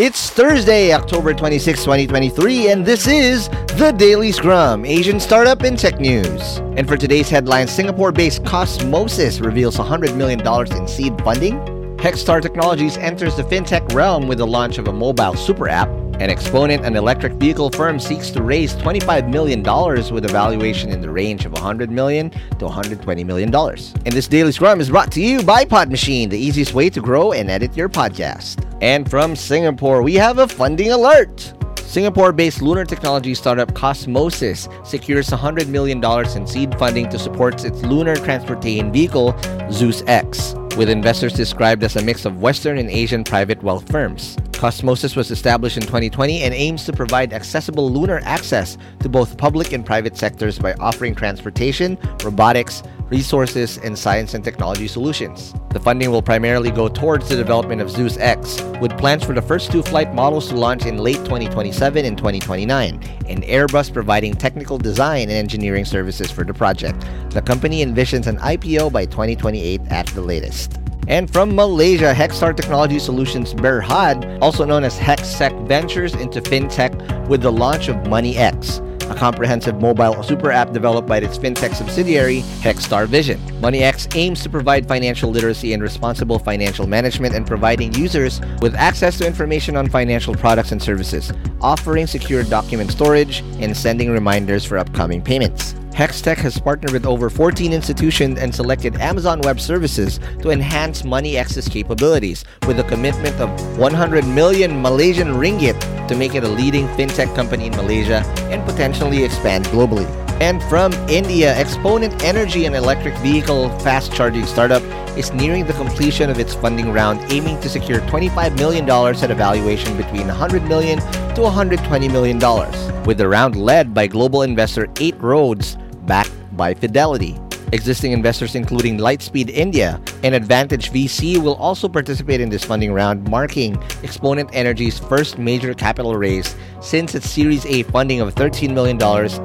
It's Thursday, October 26, 2023, and this is the Daily Scrum, Asian startup and tech news. And for today's headline, Singapore based Qosmosys reveals $100 million in seed funding. Hextar Technologies enters the fintech realm with the launch of a mobile super app. An Exponent, an electric vehicle firm, seeks to raise $25 million with a valuation in the range of 100 million to $120 million. And this Daily Scrum is brought to you by Podmachine, the easiest way to grow and edit your podcast. And from Singapore, we have a funding alert. Singapore based lunar technology startup Qosmosys secures $100 million in seed funding to support its lunar transportation vehicle, Zeus X, with investors described as a mix of Western and Asian private wealth firms. Qosmosys was established in 2020 and aims to provide accessible lunar access to both public and private sectors by offering transportation, robotics, resources, and science and technology solutions. The funding will primarily go towards the development of Zeus X, with plans for the first two flight models to launch in late 2027 and 2029, and Airbus providing technical design and engineering services for the project. The company envisions an IPO by 2028 at the latest. And from Malaysia, Hextar Technology Solutions Berhad, also known as Hextech Ventures into FinTech with the launch of MoneyX a comprehensive mobile super app developed by its fintech subsidiary, Hextar Vision. MoneyX aims to provide financial literacy and responsible financial management and providing users with access to information on financial products and services, offering secure document storage, and sending reminders for upcoming payments. Hextech has partnered with over 14 institutions and selected Amazon Web Services to enhance MoneyX's capabilities with a commitment of 100 million Malaysian ringgit to make it a leading fintech company in Malaysia and potentially expand globally. And from India, Exponent Energy, and electric vehicle fast charging startup, is nearing the completion of its funding round, aiming to secure $25 million at a valuation between 100 million to $120 million, with the round led by global investor Eight Roads, backed by Fidelity. Existing investors, including Lightspeed India and Advantage VC, will also participate in this funding round, marking Exponent Energy's first major capital raise since its Series A funding of $13 million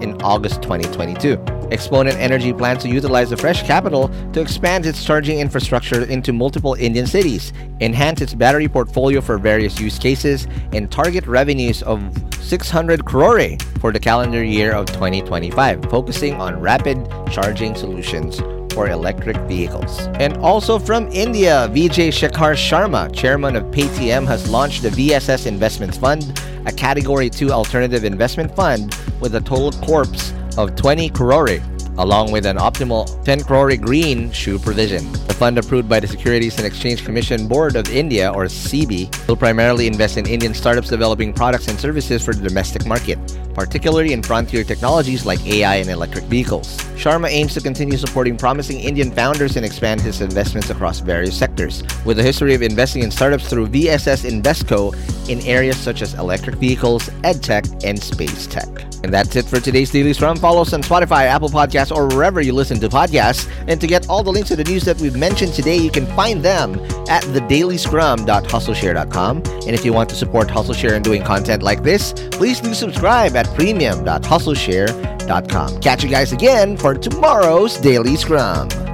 in August 2022. Exponent Energy plans to utilize the fresh capital to expand its charging infrastructure into multiple Indian cities, enhance its battery portfolio for various use cases, and target revenues of 600 crore for the calendar year of 2025, focusing on rapid charging solutions for electric vehicles. And also from India, Vijay Shekhar Sharma, chairman of Paytm, has launched the VSS Investments Fund, a Category 2 alternative investment fund with a total corpus of 20 crore along with an optimal 10 crore green shoe provision. The fund approved by the Securities and Exchange Commission Board of India, or SEBI, will primarily invest in Indian startups developing products and services for the domestic market, particularly in frontier technologies like AI and electric vehicles. Sharma aims to continue supporting promising Indian founders and expand his investments across various sectors, with a history of investing in startups through VSS Investco in areas such as electric vehicles, edtech, and space tech. And that's it for today's Daily Scrum. Follow us on Spotify, Apple Podcasts, or wherever you listen to podcasts. And to get all the links to the news that we've mentioned today, you can find them at thedailyscrum.hustleshare.com. And if you want to support HustleShare and doing content like this, please do subscribe at premium.hustleshare.com. Catch you guys again for tomorrow's Daily Scrum.